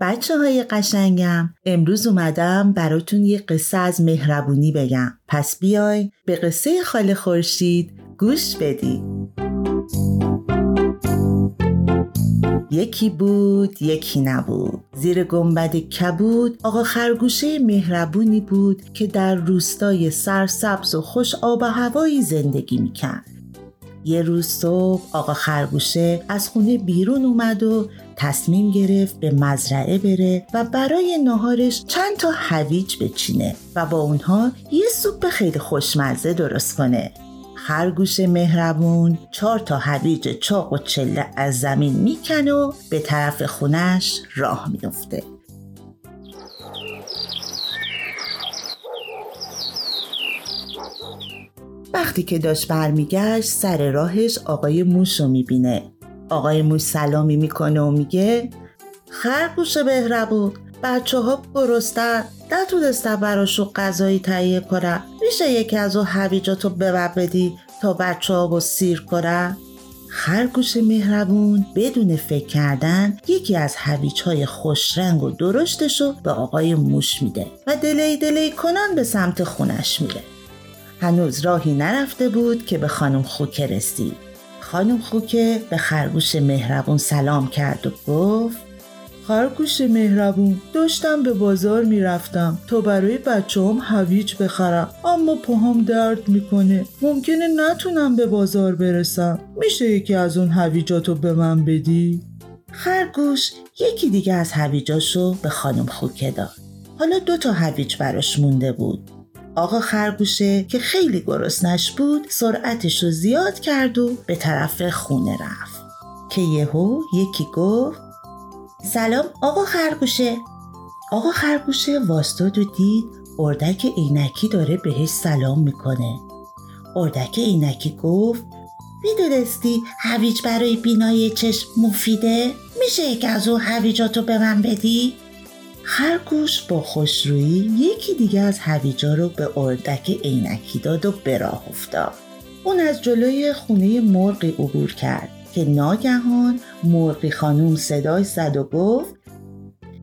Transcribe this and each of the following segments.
بچه های قشنگم امروز اومدم براتون یه قصه از مهربونی بگم. پس بیای به قصه خاله خورشید گوش بدی یکی بود یکی نبود. زیر گنبد کبود آقا خرگوشه مهربونی بود که در روستای سرسبز و خوش آب و هوایی زندگی می‌کرد. یه روز صبح آقا خرگوشه از خونه بیرون اومد و تصمیم گرفت به مزرعه بره و برای ناهارش چند تا هویج بچینه و با اونها یه سوپ خیلی خوشمزه درست کنه. خرگوش مهربون چهار تا هویج چاق و چله از زمین می‌کنه و به طرف خونش راه میفته وقتی که داشت برمیگشت سر راهش آقای موش رو می‌بینه. آقای موش سلامی می‌کنه و میگه خرگوش بهربون بچه ها گرستن نتونستم براشون غذایی تهیه کنم میشه یکی از اون هویجاتو ببر بدی تا بچه ها با سیر کنم خرگوش مهربون بدون فکر کردن یکی از هویج های خوشرنگ و درشتش رو به آقای موش میده و دلی دلی کنان به سمت خونش میره. هنوز راهی نرفته بود که به خانم خوکه رسید. خانم خوکه به خرگوش مهربون سلام کرد و گفت خرگوش مهربون داشتم به بازار می‌رفتم. تا برای بچه هم هویج بخرم. اما پاهم درد می‌کنه. ممکنه نتونم به بازار برسم. میشه یکی از اون هویجاتو به من بدی؟ خرگوش یکی دیگه از هویجاشو به خانم خوکه داد. حالا دو تا هویج براش مونده بود. آقا خرگوشه که خیلی گرسنش بود سرعتش رو زیاد کرد و به طرف خونه رفت که یهو یکی گفت سلام آقا خرگوشه آقا خرگوشه واستاد و دید اردک عینکی داره بهش سلام می‌کنه اردک عینکی گفت می‌دونستی هویج برای بینایی چشم مفیده؟ میشه یکی از اون هویجاتو به من بدی؟ خرگوش با خوشرویی یکی دیگه از هویجا رو به اردک عینکی داد و به راه افتاد. اون از جلوی خونه مرغی عبور کرد که ناگهان مرغی خانوم صدای زد و گفت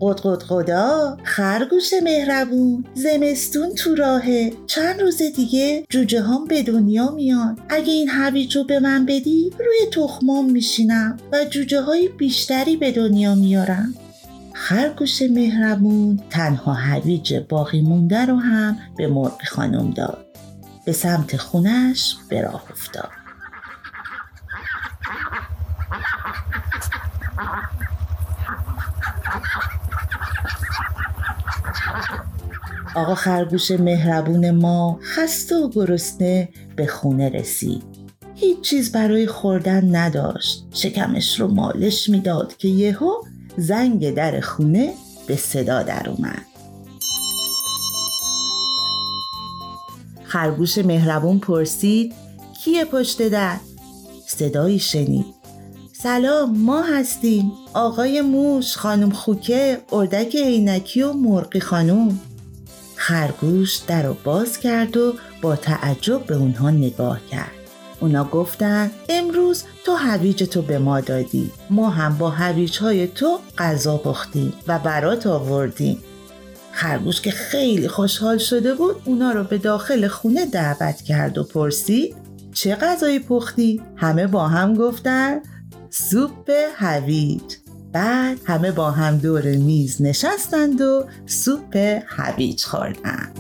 قد خدا خرگوش مهربون زمستون تو راهه. چند روز دیگه جوجه هم به دنیا میان. اگه این هویج به من بدی روی تخمام میشینم و جوجه های بیشتری به دنیا میارم. خرگوش مهربون تنها هویج باقی مونده رو هم به مرغ خانم داد. به سمت خونش به راه افتاد. آقا خرگوش مهربون ما خسته و گرسنه به خونه رسید. هیچ چیز برای خوردن نداشت. شکمش رو مالش می‌داد که یهو زنگ در خونه به صدا در اومد. خرگوش مهربون پرسید کیه پشت در؟ صدایی شنید. سلام ما هستیم. آقای موش خانم خوکه اردک عینکی و مرقی خانم خرگوش در رو باز کرد و با تعجب به اونها نگاه کرد. اونا گفتن امروز تو هویج تو به ما دادی. ما هم با هویج های تو غذا پختیم و برات آوردیم. خرگوش که خیلی خوشحال شده بود اونا رو به داخل خونه دعوت کرد و پرسید چه غذایی پختی؟ همه با هم گفتن سوپ هویج. بعد همه با هم دور میز نشستند و سوپ هویج خوردند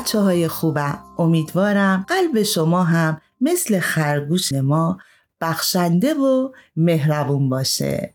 بچه های خوبم امیدوارم قلب شما هم مثل خرگوش ما بخشنده و مهربون باشه.